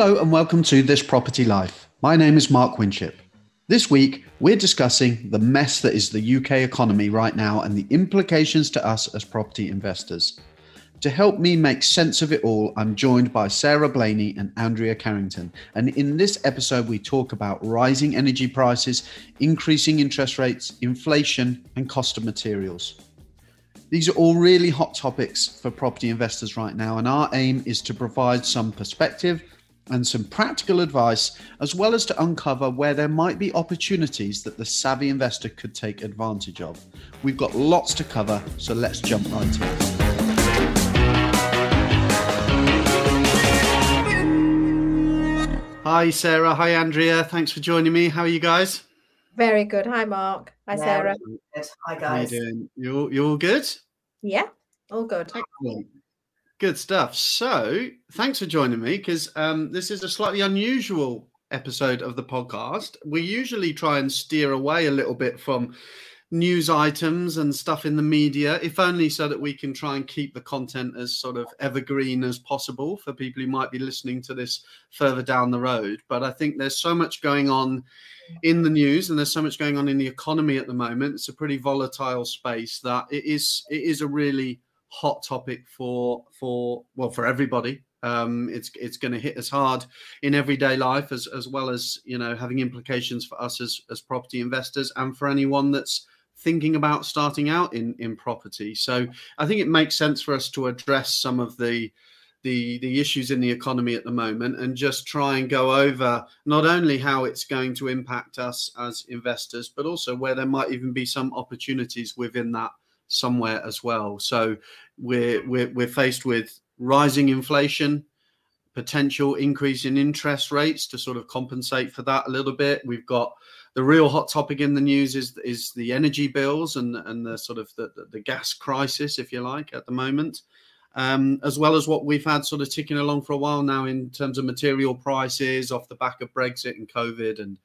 Hello and welcome to This Property Life. My name is Mark Winship. This week, we're discussing the mess that is the UK economy right now and the implications to us as property investors. To help me make sense of it all, I'm joined by Sarah Blaney and Andrea Carrington. And in this episode, we talk about rising energy prices, increasing interest rates, inflation, and cost of materials. These are all really hot topics for property investors right now, and our aim is to provide some perspective and some practical advice, as well as to uncover where there might be opportunities that the savvy investor could take advantage of. We've got lots to cover, so let's jump right in. Hi, Sarah. Hi, Andrea. Thanks for joining me. How are you guys? Very good. Hi, Mark. Hi, yeah, Sarah. Good. Hi, guys. How you doing? You you all good? Yeah, all good. Excellent. Good stuff. So, thanks for joining me because um, this is a slightly unusual episode of the podcast. We usually try and steer away a little bit from news items and stuff in the media, if only so that we can try and keep the content as sort of evergreen as possible for people who might be listening to this further down the road. But I think there's so much going on in the news and there's so much going on in the economy at the moment. It's a pretty volatile space that it is it is a really hot topic for for well for everybody. Um, it's it's going to hit us hard in everyday life as as well as you know having implications for us as as property investors and for anyone that's thinking about starting out in in property. So I think it makes sense for us to address some of the the the issues in the economy at the moment and just try and go over not only how it's going to impact us as investors but also where there might even be some opportunities within that somewhere as well. So we're we're, we're faced with rising inflation, potential increase in interest rates to sort of compensate for that a little bit. We've got the real hot topic in the news is is the energy bills and and the sort of the, the gas crisis, if you like, at the moment. Um, as well as what we've had sort of ticking along for a while now in terms of material prices off the back of Brexit and COVID and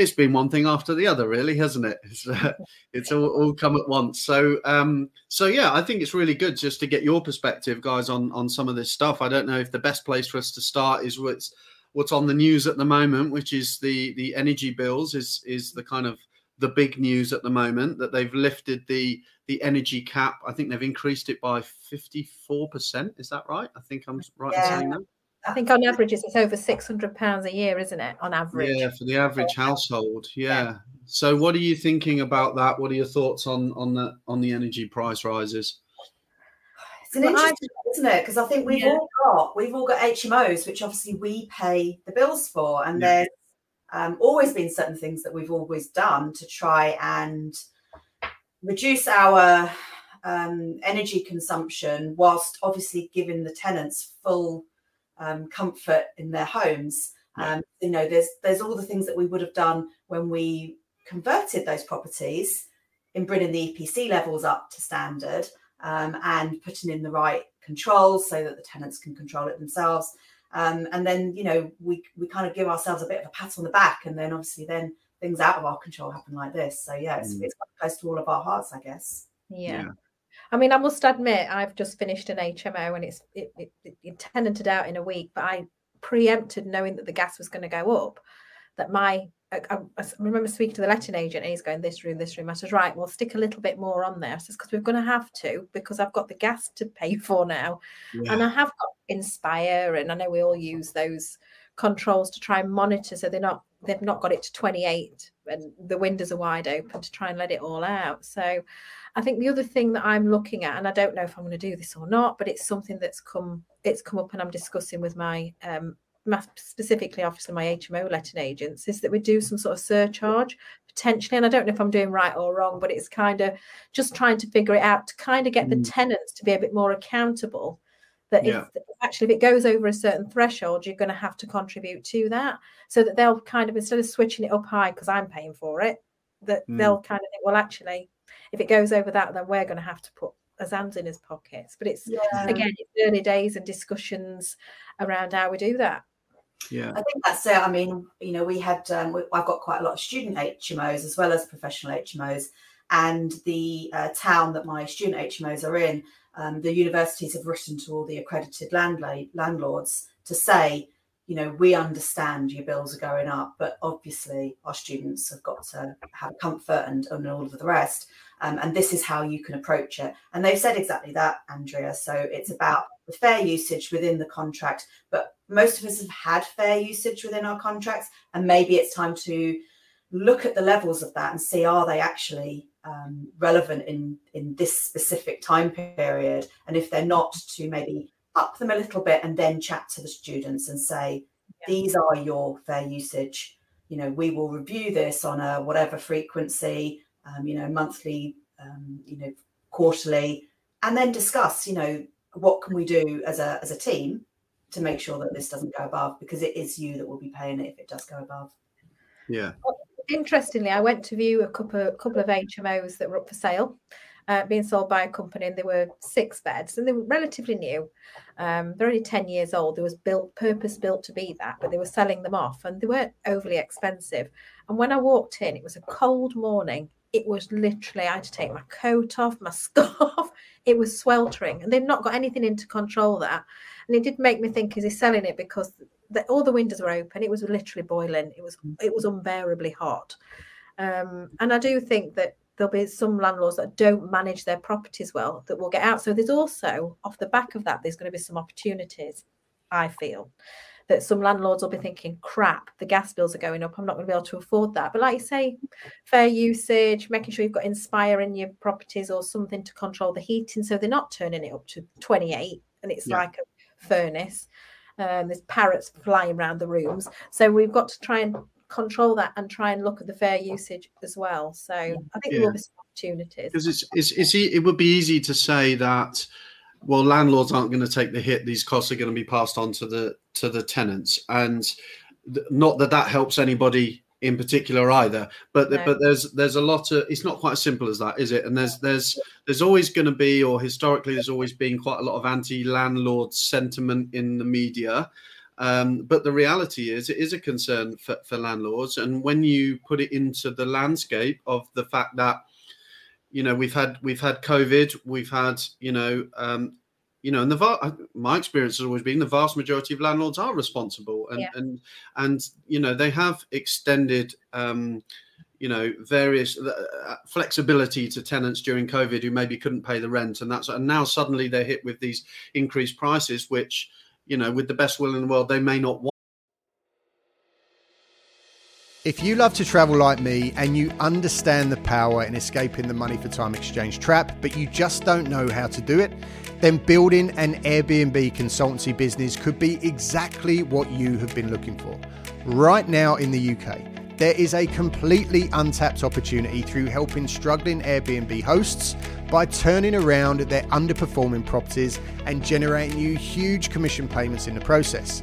it's been one thing after the other, really, hasn't it? It's, uh, it's all, all, come at once. So, um, so yeah, I think it's really good just to get your perspective, guys, on on some of this stuff. I don't know if the best place for us to start is what's what's on the news at the moment, which is the the energy bills. Is is the kind of the big news at the moment that they've lifted the the energy cap. I think they've increased it by fifty four percent. Is that right? I think I'm right yeah. in saying that. I think on average it's over six hundred pounds a year, isn't it? On average. Yeah, for the average household. Yeah. yeah. So, what are you thinking about that? What are your thoughts on on the on the energy price rises? It's an interesting, isn't it? Because I think we've yeah. all got we've all got HMOs, which obviously we pay the bills for, and yeah. there's um, always been certain things that we've always done to try and reduce our um, energy consumption, whilst obviously giving the tenants full um, comfort in their homes. Um, you know, there's there's all the things that we would have done when we converted those properties in bringing the EPC levels up to standard um, and putting in the right controls so that the tenants can control it themselves. Um, and then, you know, we we kind of give ourselves a bit of a pat on the back, and then obviously then things out of our control happen like this. So yeah, it's, mm. it's close to all of our hearts, I guess. Yeah. yeah. I mean, I must admit, I've just finished an HMO and it's it, it, it tenanted out in a week, but I preempted knowing that the gas was going to go up. That my I, I, remember speaking to the letting agent and he's going this room, this room. I said, right, we'll stick a little bit more on there. I says, because we're going to have to, because I've got the gas to pay for now. Yeah. And I have got Inspire and I know we all use those controls to try and monitor so they're not they've not got it to 28 and the windows are wide open to try and let it all out. So I think the other thing that I'm looking at, and I don't know if I'm going to do this or not, but it's something that's come it's come up and I'm discussing with my um, specifically obviously my HMO letting agents is that we do some sort of surcharge potentially and I don't know if I'm doing right or wrong but it's kind of just trying to figure it out to kind of get mm. the tenants to be a bit more accountable that yeah. if actually if it goes over a certain threshold you're going to have to contribute to that so that they'll kind of instead of switching it up high because I'm paying for it that mm. they'll kind of think well actually if it goes over that then we're going to have to put as hands in his pockets but it's yeah. again it's early days and discussions around how we do that yeah, I think that's it. I mean, you know, we had um, we, I've got quite a lot of student HMOs as well as professional HMOs, and the uh, town that my student HMOs are in, um, the universities have written to all the accredited landlords to say, you know, we understand your bills are going up, but obviously our students have got to have comfort and, and all of the rest. Um, and this is how you can approach it. And they've said exactly that, Andrea. So it's about the fair usage within the contract. But most of us have had fair usage within our contracts, and maybe it's time to look at the levels of that and see are they actually um, relevant in in this specific time period, and if they're not, to maybe up them a little bit and then chat to the students and say, yeah. these are your fair usage. You know, we will review this on a whatever frequency, um, you know, monthly, um, you know, quarterly, and then discuss, you know, what can we do as a as a team to make sure that this doesn't go above because it is you that will be paying it if it does go above. Yeah. Interestingly, I went to view a couple couple of HMOs that were up for sale uh, being sold by a company, and they were six beds, and they were relatively new. Um, they're only ten years old. They was built purpose built to be that, but they were selling them off, and they weren't overly expensive. And when I walked in, it was a cold morning. It was literally I had to take my coat off, my scarf. It was sweltering, and they've not got anything in to control that. And it did make me think: is he selling it because the, all the windows were open? It was literally boiling. It was it was unbearably hot. Um, and I do think that there'll be some landlords that don't manage their properties well that will get out. So there's also off the back of that, there's going to be some opportunities. I feel that some landlords will be thinking, crap, the gas bills are going up. I'm not going to be able to afford that. But like you say, fair usage, making sure you've got Inspire in your properties or something to control the heating so they're not turning it up to 28 and it's yeah. like a furnace. Um, there's parrots flying around the rooms. So we've got to try and control that and try and look at the fair usage as well. So I think yeah. there will be some opportunities. Because it's, it's, it's, it would be easy to say that, well, landlords aren't going to take the hit. These costs are going to be passed on to the to the tenants, and th- not that that helps anybody in particular either. But no. but there's there's a lot of it's not quite as simple as that, is it? And there's there's there's always going to be, or historically, there's always been quite a lot of anti-landlord sentiment in the media. Um, but the reality is, it is a concern for, for landlords. And when you put it into the landscape of the fact that, you know, we've had we've had COVID, we've had, you know, um, you know, and the my experience has always been the vast majority of landlords are responsible, and yeah. and and you know they have extended. Um, you know various uh, flexibility to tenants during covid who maybe couldn't pay the rent and that's and now suddenly they're hit with these increased prices which you know, with the best will in the world, they may not want. If you love to travel like me and you understand the power in escaping the money for time exchange trap, but you just don't know how to do it, then building an Airbnb consultancy business could be exactly what you have been looking for. Right now in the UK, there is a completely untapped opportunity through helping struggling Airbnb hosts by turning around their underperforming properties and generating you huge commission payments in the process.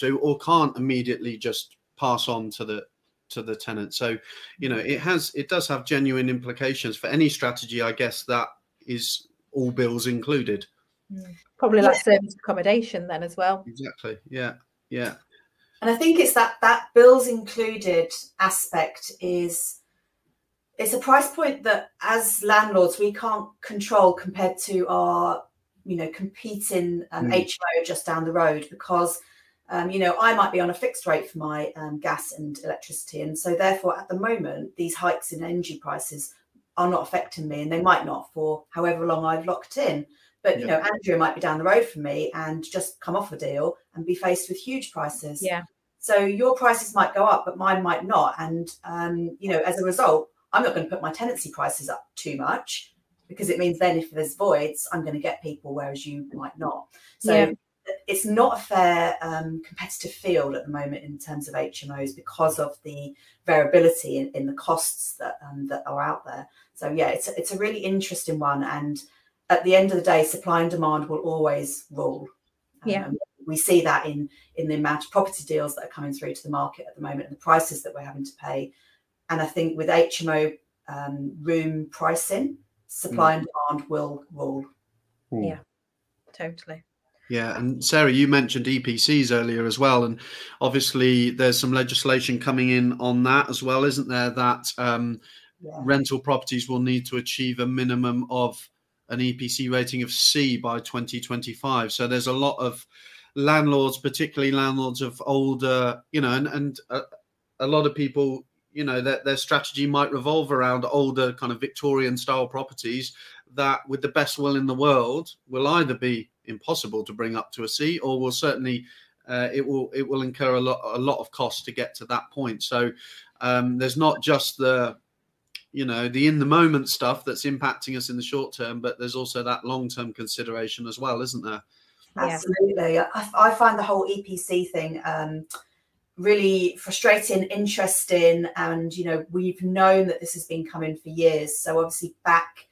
To or can't immediately just pass on to the to the tenant. So, you know, it has it does have genuine implications for any strategy, I guess, that is all bills included. Mm. Probably like yeah. service accommodation then as well. Exactly. Yeah. Yeah. And I think it's that that bills included aspect is it's a price point that as landlords we can't control compared to our you know competing um, mm. HMO just down the road because um, you know I might be on a fixed rate for my um, gas and electricity and so therefore at the moment these hikes in energy prices are not affecting me and they might not for however long I've locked in. But you know, Andrea might be down the road from me and just come off a deal and be faced with huge prices. Yeah. So your prices might go up, but mine might not. And um, you know, as a result, I'm not going to put my tenancy prices up too much because it means then if there's voids, I'm going to get people, whereas you might not. So yeah it's not a fair um, competitive field at the moment in terms of HMOs because of the variability in, in the costs that um, that are out there. So yeah, it's it's a really interesting one, and at the end of the day, supply and demand will always rule. Yeah. Um, we see that in in the amount of property deals that are coming through to the market at the moment and the prices that we're having to pay. And I think with HMO um, room pricing, supply mm. and demand will rule. Mm. Yeah, totally. Yeah, and Sarah, you mentioned EPCs earlier as well, and obviously there's some legislation coming in on that as well, isn't there? That um, yeah. rental properties will need to achieve a minimum of an EPC rating of C by 2025. So there's a lot of landlords, particularly landlords of older, you know, and and a, a lot of people, you know, that their strategy might revolve around older kind of Victorian style properties that, with the best will in the world, will either be impossible to bring up to a C, or will certainly uh, it will it will incur a lot a lot of cost to get to that point. So um, there's not just the you know the in the moment stuff that's impacting us in the short term, but there's also that long term consideration as well, isn't there? Absolutely, I, I, find the whole EPC thing. Um, really frustrating, interesting, and you know we've known that this has been coming for years. So obviously back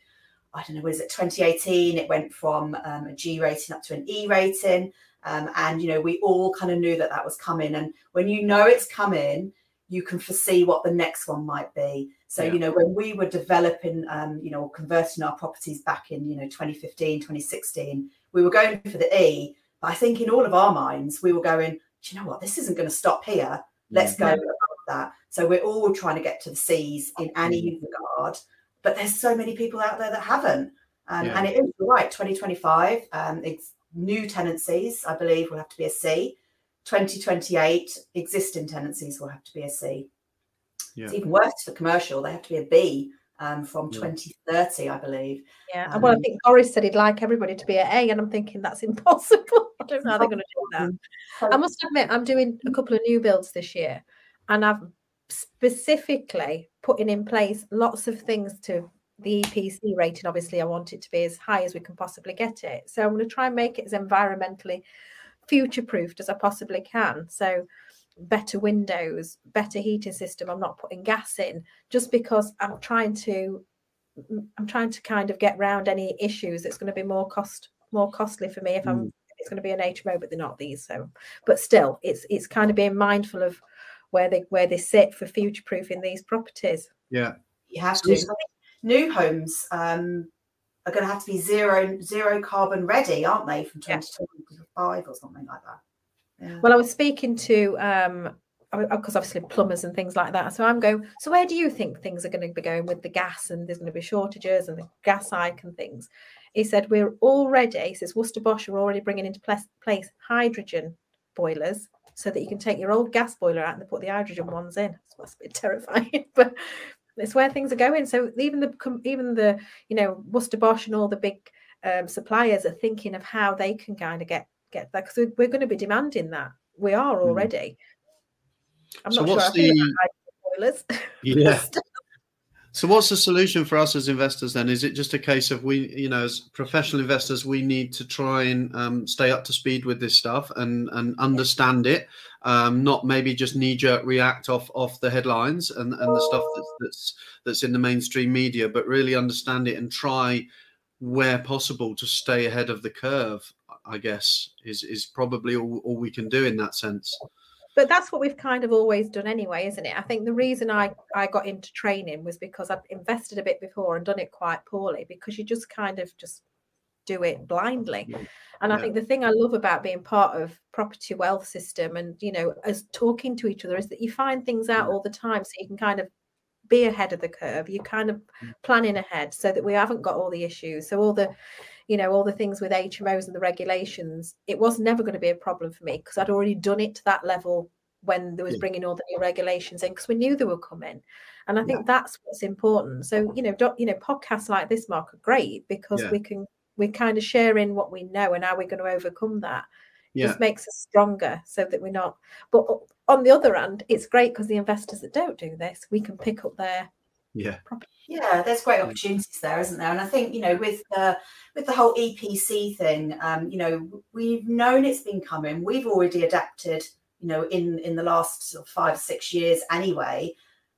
I don't know, was it 2018? It went from um, a G rating up to an E rating. Um, and, you know, we all kind of knew that that was coming. And when you know it's coming, you can foresee what the next one might be. So, yeah. you know, when we were developing, um, you know, converting our properties back in, you know, 2015, 2016, we were going for the E. But I think in all of our minds, we were going, do you know what? This isn't going to stop here. Let's go above that. So we're all trying to get to the C's in any mm. regard but there's so many people out there that haven't. Um, yeah. And it is right, 2025, um, it's new tenancies, I believe, will have to be a C. 2028, existing tenancies will have to be a C. Yeah. It's even worse for commercial, they have to be a B. Um, from yeah. 2030, I believe. Yeah, um, well, I think Boris said he'd like everybody to be at A, and I'm thinking that's impossible. I don't know how they're going to do that. I must admit, I'm doing a couple of new builds this year, and I've specifically putting in place lots of things to the EPC rating. Obviously, I want it to be as high as we can possibly get it. So I'm going to try and make it as environmentally future proofed as I possibly can. So better windows, better heating system. I'm not putting gas in just because I'm trying to I'm trying to kind of get around any issues. It's going to be more cost more costly for me if I'm mm. it's going to be an HMO, but they're not these. So but still it's it's kind of being mindful of where they where they sit for future proofing these properties. Yeah, you have to. New homes um, are going to have to be zero zero carbon ready, aren't they, from 2025 or something like that? Yeah. Well, I was speaking to um, because obviously plumbers and things like that. So I'm going, so where do you think things are going to be going with the gas and there's going to be shortages and the gas hike and things? He said, we're already, he says, Worcester Bosch are already bringing into place hydrogen boilers so that you can take your old gas boiler out and put the hydrogen ones in. It's a bit terrifying, but it's where things are going. So even the even the you know Worcester Bosch and all the big um, suppliers are thinking of how they can kind of get get that because we're going to be demanding that. We are hmm. already. Mm. I'm so not sure. The... boilers. Yeah. So, what's the solution for us as investors then? Is it just a case of we, you know, as professional investors, we need to try and um, stay up to speed with this stuff and and understand it, um, not maybe just knee jerk react off off the headlines and and the stuff that's that's that's in the mainstream media, but really understand it and try where possible to stay ahead of the curve. I guess is is probably all, all we can do in that sense but that's what we've kind of always done anyway isn't it? I think the reason i i got into training was because i've invested a bit before and done it quite poorly because you just kind of just do it blindly. And yeah. i think the thing i love about being part of property wealth system and you know as talking to each other is that you find things out all the time so you can kind of be ahead of the curve. You kind of mm. planning ahead so that we haven't got all the issues. So all the you know all the things with hmos and the regulations it was never going to be a problem for me because i'd already done it to that level when there was bringing all the new regulations in because we knew they were coming and i think yeah. that's what's important so you know do, you know podcasts like this mark are great because yeah. we can we're kind of sharing what we know and how we're going to overcome that yeah. just makes us stronger so that we're not but on the other hand it's great because the investors that don't do this we can pick up their yeah. Yeah there's great opportunities there isn't there? And i think you know with the with the whole epc thing um you know we've known it's been coming. We've already adapted you know in in the last sort of five six years anyway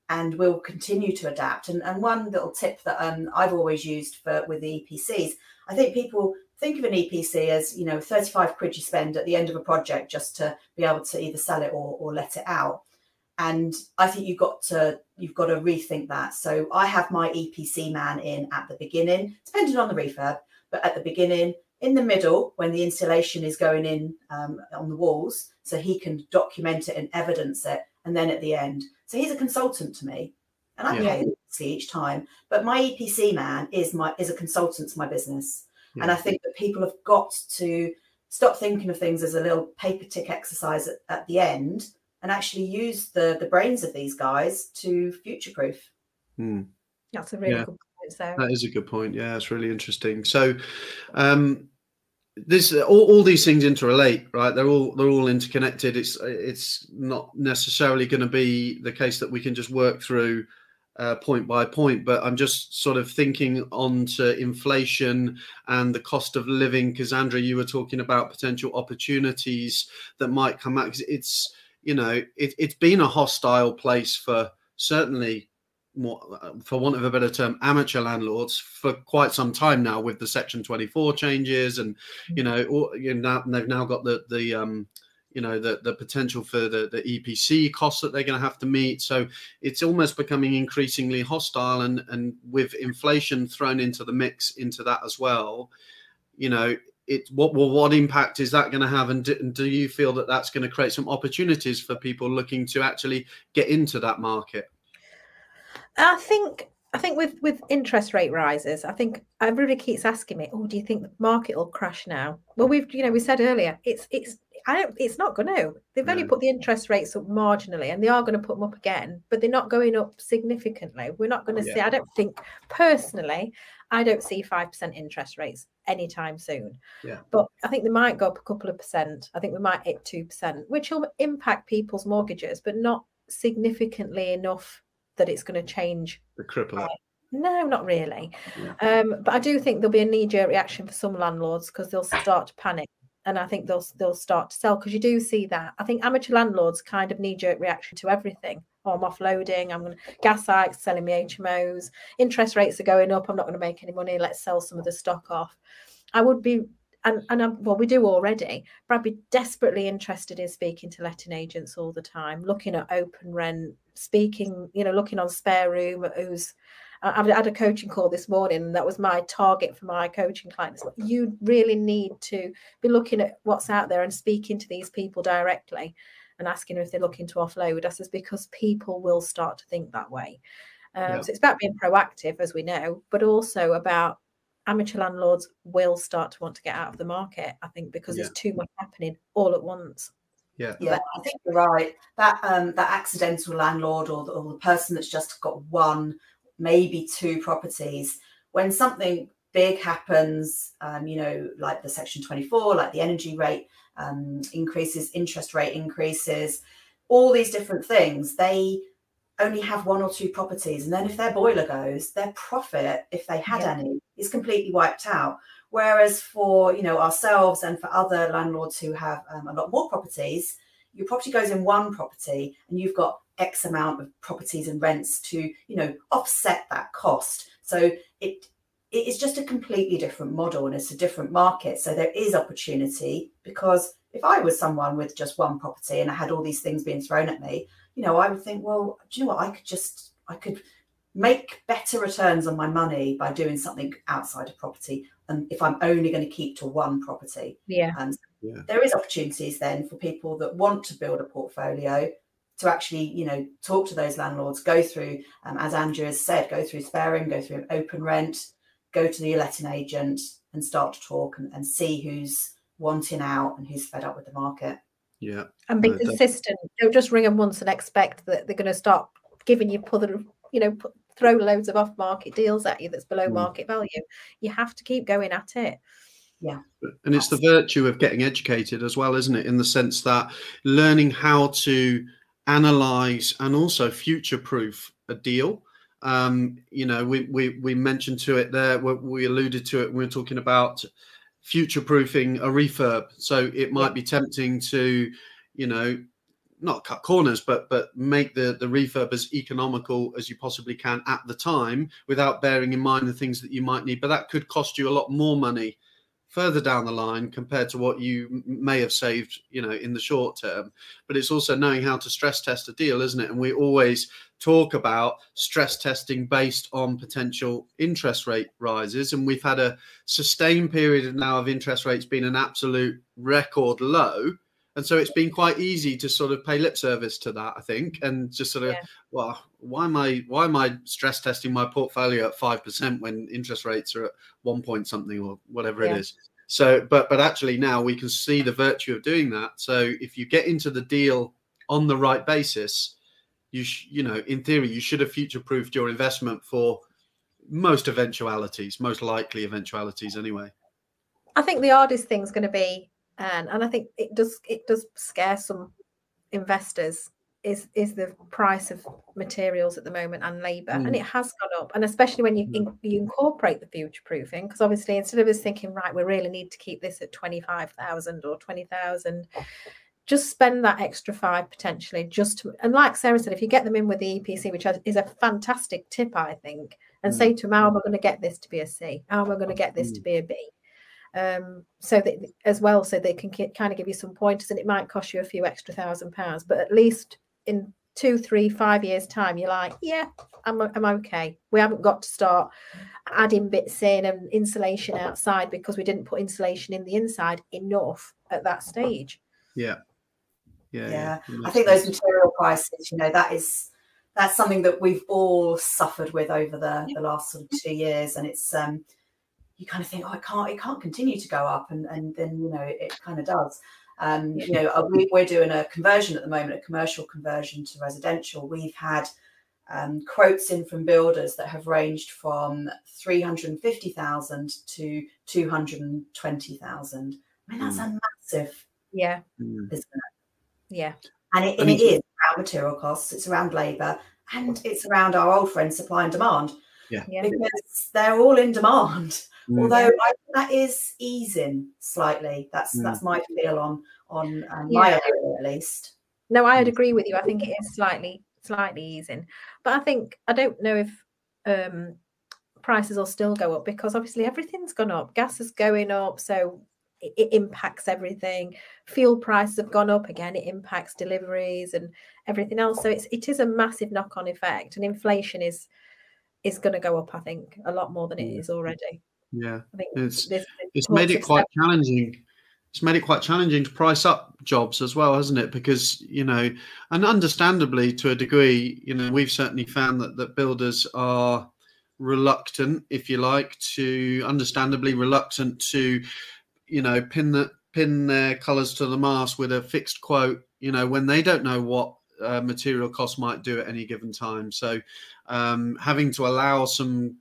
and we'll continue to adapt. And, and one little tip that um, i've always used for with the epcs I think people think of an EPC as you know 35 quid you spend at the end of a project just to be able to either sell it or, or let it out. And I think you've got to you've got to rethink that. So I have my EPC man in at the beginning, depending on the refurb, but at the beginning, in the middle, when the insulation is going in um, on the walls, so he can document it and evidence it, and then at the end. So he's a consultant to me, and I yeah. pay him each time. But my EPC man is my is a consultant to my business, yeah. and I think that people have got to stop thinking of things as a little paper tick exercise at, at the end and actually use the the brains of these guys to future proof. Hmm. That's a really yeah. good point. So that is a good point. Yeah, it's really interesting. So, um, this all, all these things interrelate, right? They're all they're all interconnected. It's it's not necessarily going to be the case that we can just work through uh, point by point, but I'm just sort of thinking on to inflation and the cost of living. Because Andrea, you were talking about potential opportunities that might come out. It's you know, it, it's been a hostile place for certainly more, for want of a better term, amateur landlords for quite some time now with the Section 24 changes, and you know, or, you know they've now got the the um, you know the the potential for the the EPC costs that they're going to have to meet. So it's almost becoming increasingly hostile, and and with inflation thrown into the mix into that as well, you know, it what well, what impact is that going to have? And do, and do, you feel that that's going to create some opportunities for people looking to actually get into that market? I think i think with with interest rate rises i think everybody keeps asking me oh do you think the market will crash now? Well we've you know we said earlier it's it's I don't, it's not going to. They've only put the interest rates up marginally, and they are going to put them up again, but they're not going up significantly. We're not going to yeah. see. I don't think personally. I don't see five percent interest rates anytime soon. Yeah. But I think they might go up a couple of percent. I think we might hit two percent, which will impact people's mortgages, but not significantly enough that it's going to change. The cripple. No, not really. Yeah. Um, but I do think there'll be a knee-jerk reaction for some landlords because they'll start to panic and I think they'll they'll start to sell because you do see that. I think amateur landlords kind of knee jerk reaction to everything. Oh, I'm offloading. I'm going to gas hikes, selling me HMOs. Interest rates are going up. I'm not going to make any money. Let's sell some of the stock off. I would be, and and I'm, well, we do already. But I'd be desperately interested in speaking to letting agents all the time, looking at open rent, speaking, you know, looking on spare room, who's I had a coaching call this morning, and that was my target for my coaching clients. You really need to be looking at what's out there and speaking to these people directly and asking if they're looking to offload. I says because people will start to think that way. Um, yeah. So it's about being proactive, as we know, but also about amateur landlords will start to want to get out of the market. I think because yeah. there's too much happening all at once. Yeah, yeah, I think you're right. That um, that accidental landlord or the, or the person that's just got one maybe two properties. When something big happens, um, you know, like the Section 24, like the energy rate um, increases, interest rate increases, all these different things, they only have one or two properties. And then if their boiler goes, their profit, if they had yeah. any, is completely wiped out. Whereas for you know ourselves and for other landlords who have um, a lot more properties, your property goes in one property and you've got X amount of properties and rents to, you know, offset that cost. So it it is just a completely different model and it's a different market. So there is opportunity because if I was someone with just one property and I had all these things being thrown at me, you know, I would think, well, do you know what? I could just I could make better returns on my money by doing something outside of property and if i'm only going to keep to one property yeah and yeah. there is opportunities then for people that want to build a portfolio to actually, you know, talk to those landlords, go through, um, as Andrea has said, go through spare room, go through open rent, go to the letting agent and start to talk and, and see who's wanting out and who's fed up with the market. Yeah. And be consistent. Don't just ring them once and expect that they're going to start giving you other, you know, put, throw loads of off market deals at you that's below mm. market value. You have to keep going at it. Yeah. And it's the virtue of getting educated as well, isn't it? In the sense that learning how to analyze and also future proof a deal. Um, you know, we, we, we mentioned to it there, we alluded to it when we are talking about future proofing a refurb. So it might be tempting to, you know, not cut corners, but but make the the refurb as economical as you possibly can at the time, without bearing in mind the things that you might need. But that could cost you a lot more money further down the line compared to what you may have saved, you know, in the short term. But it's also knowing how to stress test a deal, isn't it? And we always talk about stress testing based on potential interest rate rises. And we've had a sustained period now of interest rates being an absolute record low and so it's been quite easy to sort of pay lip service to that i think and just sort of yeah. well why am i why am i stress testing my portfolio at 5% when interest rates are at one point something or whatever yeah. it is so but but actually now we can see the virtue of doing that so if you get into the deal on the right basis you sh- you know in theory you should have future proofed your investment for most eventualities most likely eventualities anyway i think the hardest thing is going to be and and I think it does it does scare some investors is is the price of materials at the moment and labor mm. and it has gone up and especially when you mm. in, you incorporate the future proofing because obviously instead of us thinking right we really need to keep this at 25,000 or 20,000 just spend that extra five potentially just to, and like Sarah said if you get them in with the EPC which is a fantastic tip I think and mm. say to them how am I going to get this to be a C how am I going to get this to mm. be a B um, so that as well, so they can kind of give you some pointers, and it might cost you a few extra thousand pounds, but at least in two, three, five years' time, you're like, yeah, I'm I'm okay. We haven't got to start adding bits in and insulation outside because we didn't put insulation in the inside enough at that stage. Yeah. Yeah, yeah. yeah. I think those material prices, you know, that is that's something that we've all suffered with over the, the last sort of two years. And it's um you kind of think, oh, it can't, it can't continue to go up, and and then you know it, it kind of does. Um, you know, uh, we, are doing a conversion at the moment, a commercial conversion to residential. We've had um, quotes in from builders that have ranged from three hundred and fifty thousand to two hundred and twenty thousand. I mean, that's mm. a massive, yeah, isn't it? Yeah, and it, and it is around material costs. It's around labour, and it's around our old friends supply and demand. Yeah. because they're all in demand. Mm. Although I, that is easing slightly. That's mm. that's my feel on on um, yeah. my area at least. No, I'd mm. agree with you. I think it is slightly slightly easing, but I think I don't know if um, prices will still go up because obviously everything's gone up. Gas is going up, so it, it impacts everything. Fuel prices have gone up again. It impacts deliveries and everything else. So it's it is a massive knock on effect, and inflation is is going to go up. I think a lot more than it is already. Yeah, I think it's it's made it quite challenging. It's made it quite challenging to price up jobs as well, hasn't it? Because you know, and understandably to a degree, you know, we've certainly found that that builders are reluctant, if you like, to understandably reluctant to, you know, pin the pin their colours to the mast with a fixed quote. You know, when they don't know what uh, material costs might do at any given time. So, um, having to allow some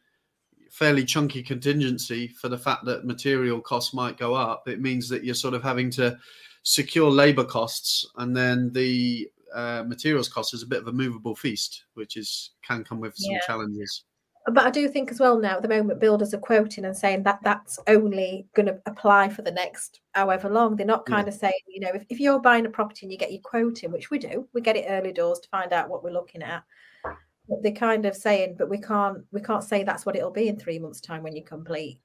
fairly chunky contingency for the fact that material costs might go up, it means that you're sort of having to secure labor costs and then the uh, materials cost is a bit of a movable feast, which is can come with some yeah. challenges. But I do think as well now at the moment builders are quoting and saying that that's only going to apply for the next however long. They're not kind yeah. of saying, you know, if, if you're buying a property and you get your quoting, which we do, we get it early doors to find out what we're looking at they're kind of saying, but we can't we can't say that's what it'll be in three months' time when you complete.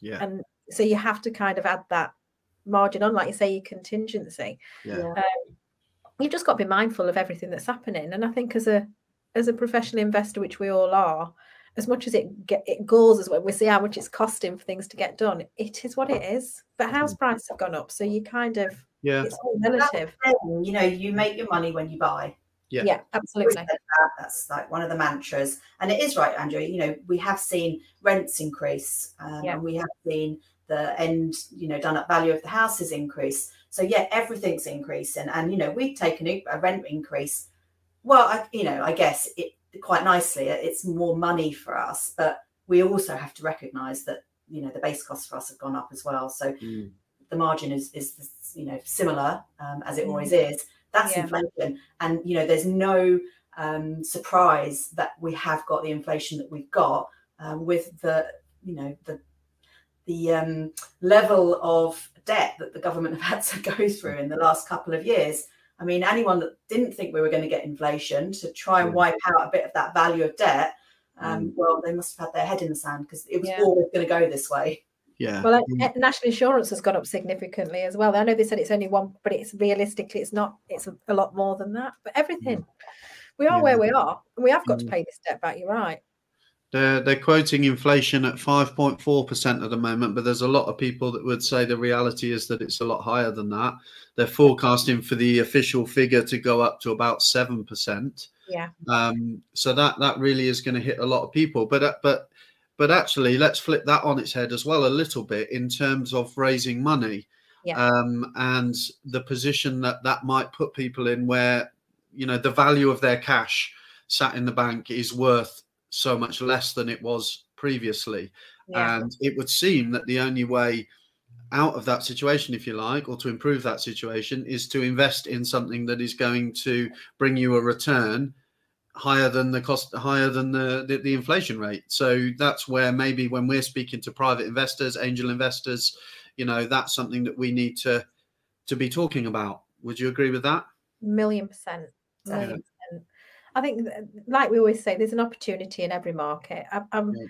Yeah. And so you have to kind of add that margin on, like you say, your contingency. Yeah. Um, you've just got to be mindful of everything that's happening. And I think as a as a professional investor, which we all are, as much as it get it galls us when we see how much it's costing for things to get done, it is what it is. But house mm. prices have gone up, so you kind of yeah, it's all relative. You know, you make your money when you buy. Yeah, yeah absolutely. That's like one of the mantras. And it is right, Andrea. You know, we have seen rents increase, um, yeah. and we have seen the end, you know, done up value of the houses increase. So yeah, everything's increasing, and you know, we've taken a rent increase. Well, I, you know, I guess it quite nicely. It's more money for us, but we also have to recognise that you know the base costs for us have gone up as well. So mm. the margin is is you know similar um, as it mm. always is that's yeah. inflation. And, you know, there's no um, surprise that we have got the inflation that we've got um, with the, you know, the, the um, level of debt that the government have had to go through in the last couple of years. I mean, anyone that didn't think we were going to get inflation to try and wipe out a bit of that value of debt, um, mm. well, they must have had their head in the sand because it was yeah. always going to go this way. Yeah. Well, mm. national insurance has gone up significantly as well. I know they said it's only one, but it's realistically it's not. It's a, a lot more than that. But everything, we are yeah. where we are, and we have got mm. to pay this debt back. You're right. They're they're quoting inflation at five point four percent at the moment, but there's a lot of people that would say the reality is that it's a lot higher than that. They're forecasting for the official figure to go up to about seven percent. Yeah. Um. So that that really is going to hit a lot of people, but uh, but but actually, let's flip that on its head as well a little bit in terms of raising money. Yeah. Um, and the position that that might put people in where you know the value of their cash sat in the bank is worth so much less than it was previously. Yeah. And it would seem that the only way out of that situation, if you like, or to improve that situation, is to invest in something that is going to bring you a return higher than the cost, higher than the, the, the inflation rate. So that's where maybe when we're speaking to private investors, angel investors, you know, that's something that we need to to be talking about. Would you agree with that? Million percent. Million I think, like we always say, there's an opportunity in every market. I, I'm, yeah.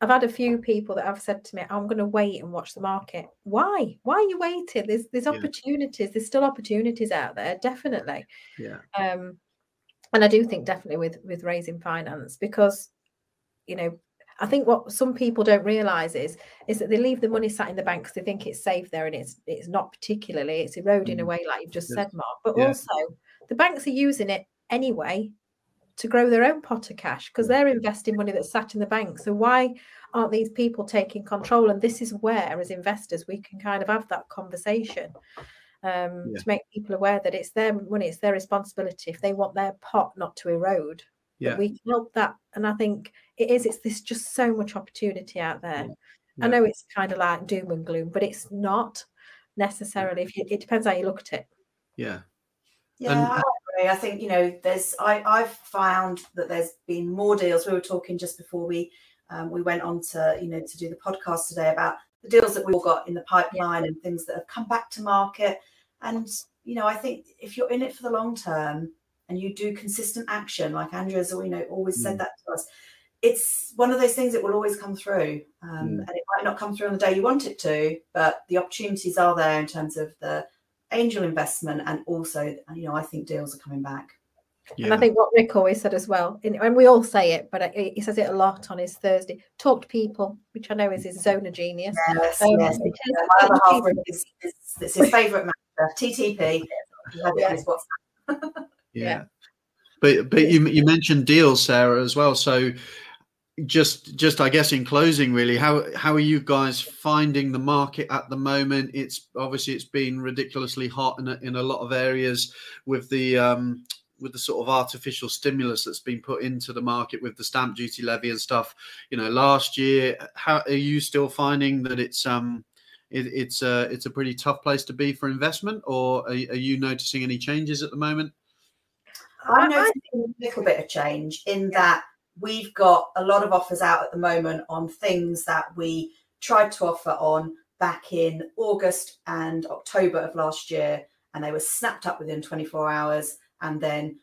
I've had a few people that have said to me, "I'm going to wait and watch the market." Why? Why are you waiting? There's there's yeah. opportunities. There's still opportunities out there, definitely. Yeah. Um, and I do think definitely with with raising finance because, you know, I think what some people don't realise is is that they leave the money sat in the bank because they think it's safe there, and it's it's not particularly. It's eroding mm. away, like you've just said, Mark. But yeah. also, the banks are using it anyway to grow their own pot of cash because they're investing money that's sat in the bank. So why aren't these people taking control? And this is where, as investors, we can kind of have that conversation um, yeah. to make people aware that it's their money, it's their responsibility if they want their pot not to erode. Yeah. we can help that. And I think it is, it's there's just so much opportunity out there. Yeah. Yeah. I know it's kind of like doom and gloom, but it's not necessarily. If you, it depends how you look at it. Yeah. Yeah, and, I. I think you know, there's I I've found that there's been more deals. We were talking just before we um, we went on to you know to do the podcast today about the deals that we all got in the pipeline and things that have come back to market. And you know, I think if you're in it for the long term and you do consistent action, like Andrea's you know always said mm. that to us, it's one of those things that will always come through. Um, mm. And it might not come through on the day you want it to, but the opportunities are there in terms of the angel investment and also you know i think deals are coming back. Yeah. and i think what rick always said as well and we all say it but he says it a lot on his thursday talk to people which i know is his zone of genius. yes, um, yes. It's, it's, his favorite matter ttp yeah. yeah. But but you you mentioned deals sarah as well. So just just i guess in closing really how how are you guys finding the market at the moment? It's obviously it's been ridiculously hot in a, in a lot of areas with the um with the sort of artificial stimulus that's been put into the market with the stamp duty levy and stuff. You know last year how are you still finding that it's um it, it's a it's a pretty tough place to be for investment or are, are you noticing any changes at the moment? I'm noticing a little bit of change in that we've got a lot of offers out at the moment on things that we tried to offer on back in August and October of last year, and they were snapped up within 24 hours. And then,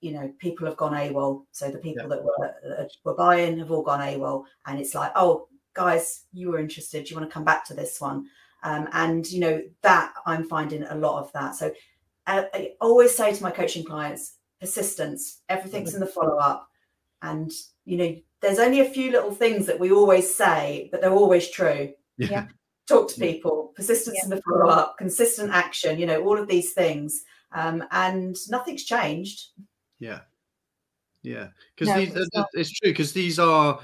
you know, people have gone AWOL. So the people yeah. that were uh, were buying have all gone AWOL, and it's like, oh, guys, you were interested. Do you want to come back to this one? Um, and you know that I'm finding a lot of that. So uh, I always say to my coaching clients, persistence. Everything's mm-hmm. in the follow up and, you know, there's only a few little things that we always say, but they're always true. Yeah. Talk to people, persistence yeah. in the follow up, consistent action, you know, all of these things. Um, and nothing's changed. Yeah. Yeah. Because no, it's, it's true, because these are,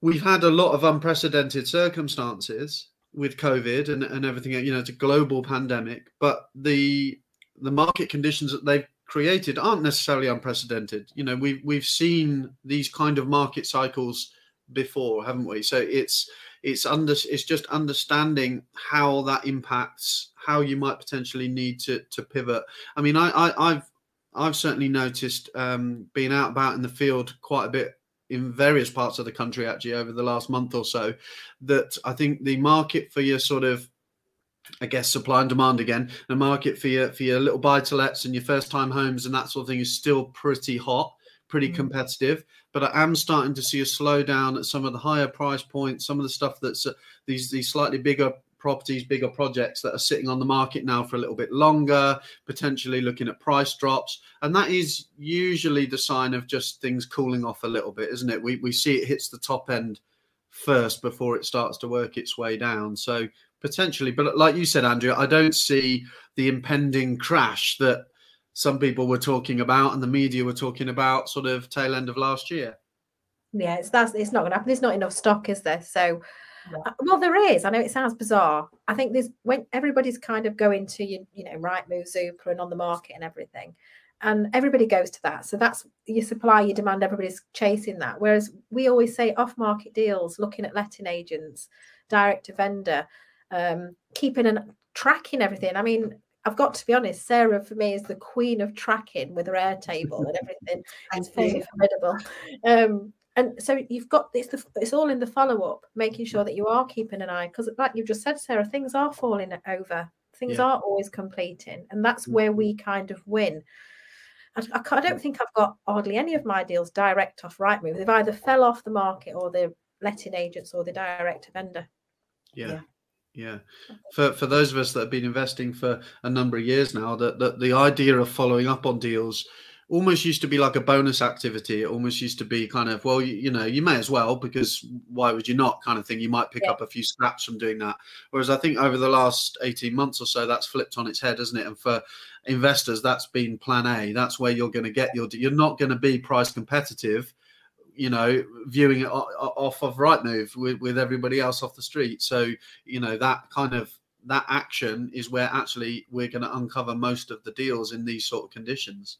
we've had a lot of unprecedented circumstances with COVID and, and everything, you know, it's a global pandemic, but the the market conditions that they've created aren't necessarily unprecedented. You know, we've we've seen these kind of market cycles before, haven't we? So it's it's under it's just understanding how that impacts how you might potentially need to to pivot. I mean, I, I have I've certainly noticed um, being out about in the field quite a bit in various parts of the country actually over the last month or so that I think the market for your sort of I guess supply and demand again. The market for your for your little buy to lets and your first time homes and that sort of thing is still pretty hot, pretty mm. competitive. But I am starting to see a slowdown at some of the higher price points, some of the stuff that's uh, these these slightly bigger properties, bigger projects that are sitting on the market now for a little bit longer, potentially looking at price drops. And that is usually the sign of just things cooling off a little bit, isn't it? We, we see it hits the top end first before it starts to work its way down. So potentially, but like you said, Andrea, I don't see the impending crash that some people were talking about and the media were talking about sort of tail end of last year. Yeah, it's that's it's not going to happen. There's not enough stock, is there? So yeah. Uh, well, there is. I know it sounds bizarre. I think there's when everybody's kind of going to you, you know, Rightmove, Zoopla, and on the market and everything, and everybody goes to that. So that's your supply, your demand. Everybody's chasing that. Whereas we always say off-market deals, looking at letting agents, direct to vendor, um, keeping and tracking everything. I mean, I've got to be honest, Sarah for me is the queen of tracking with her Airtable and everything. it's very formidable. Um, and so you've got it's the, it's all in the follow up, making sure that you are keeping an eye because, like you just said, Sarah, things are falling over. Things yeah. are always completing, and that's mm. where we kind of win. I, I, I, don't think I've got hardly any of my deals direct off Rightmove. They've either fell off the market or they're letting agents or the direct vendor. Yeah. yeah. Yeah, for for those of us that have been investing for a number of years now, that, that the idea of following up on deals almost used to be like a bonus activity. It almost used to be kind of, well, you, you, know, you may as well because why would you not kind of thing. You might pick yeah. up a few scraps from doing that. Whereas I think over the last 18 months or so, that's flipped on its head, isn't it? And for investors, that's been plan A. That's where you're going to get your, you're not going to be price competitive, you know, viewing it off of Rightmove with, with everybody else off the street. So, you know, that kind of, that action is where actually we're going to uncover most of the deals in these sort of conditions.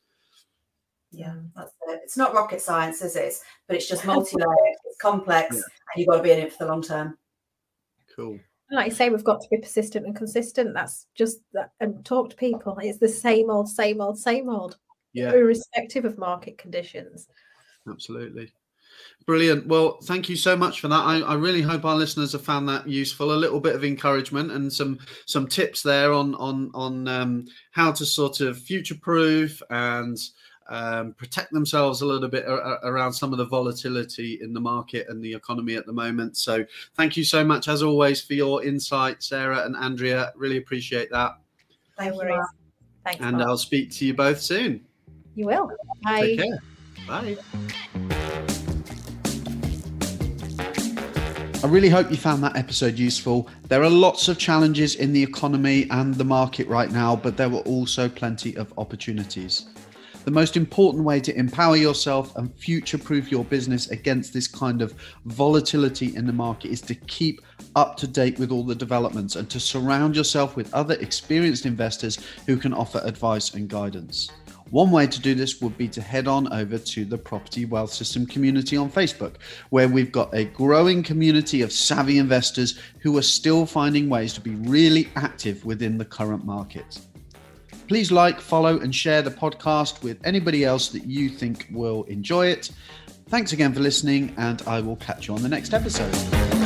Yeah, that's it. It's not rocket science, is it? But it's just multi-layered. it's complex, yeah. and you've got to be in it for the long term. Cool. Like you say, we've got to be persistent and consistent. That's just that, and talk to people. It's the same old, same old, same old. Yeah. Irrespective of market conditions. Absolutely. Brilliant. Well, thank you so much for that. I, I, really hope our listeners have found that useful. A little bit of encouragement and some some tips there on on on um, how to sort of future proof and um, protect themselves a little bit around some of the volatility in the market and the economy at the moment. So, thank you so much, as always, for your insight, Sarah and Andrea. Really appreciate that. Thank you. Thanks. And I'll speak to you both soon. You will. Bye. Take care. Bye. I really hope you found that episode useful. There are lots of challenges in the economy and the market right now, but there were also plenty of opportunities. The most important way to empower yourself and future proof your business against this kind of volatility in the market is to keep up to date with all the developments and to surround yourself with other experienced investors who can offer advice and guidance. One way to do this would be to head on over to the Property Wealth System community on Facebook, where we've got a growing community of savvy investors who are still finding ways to be really active within the current market. Please like, follow, and share the podcast with anybody else that you think will enjoy it. Thanks again for listening, and I will catch you on the next episode.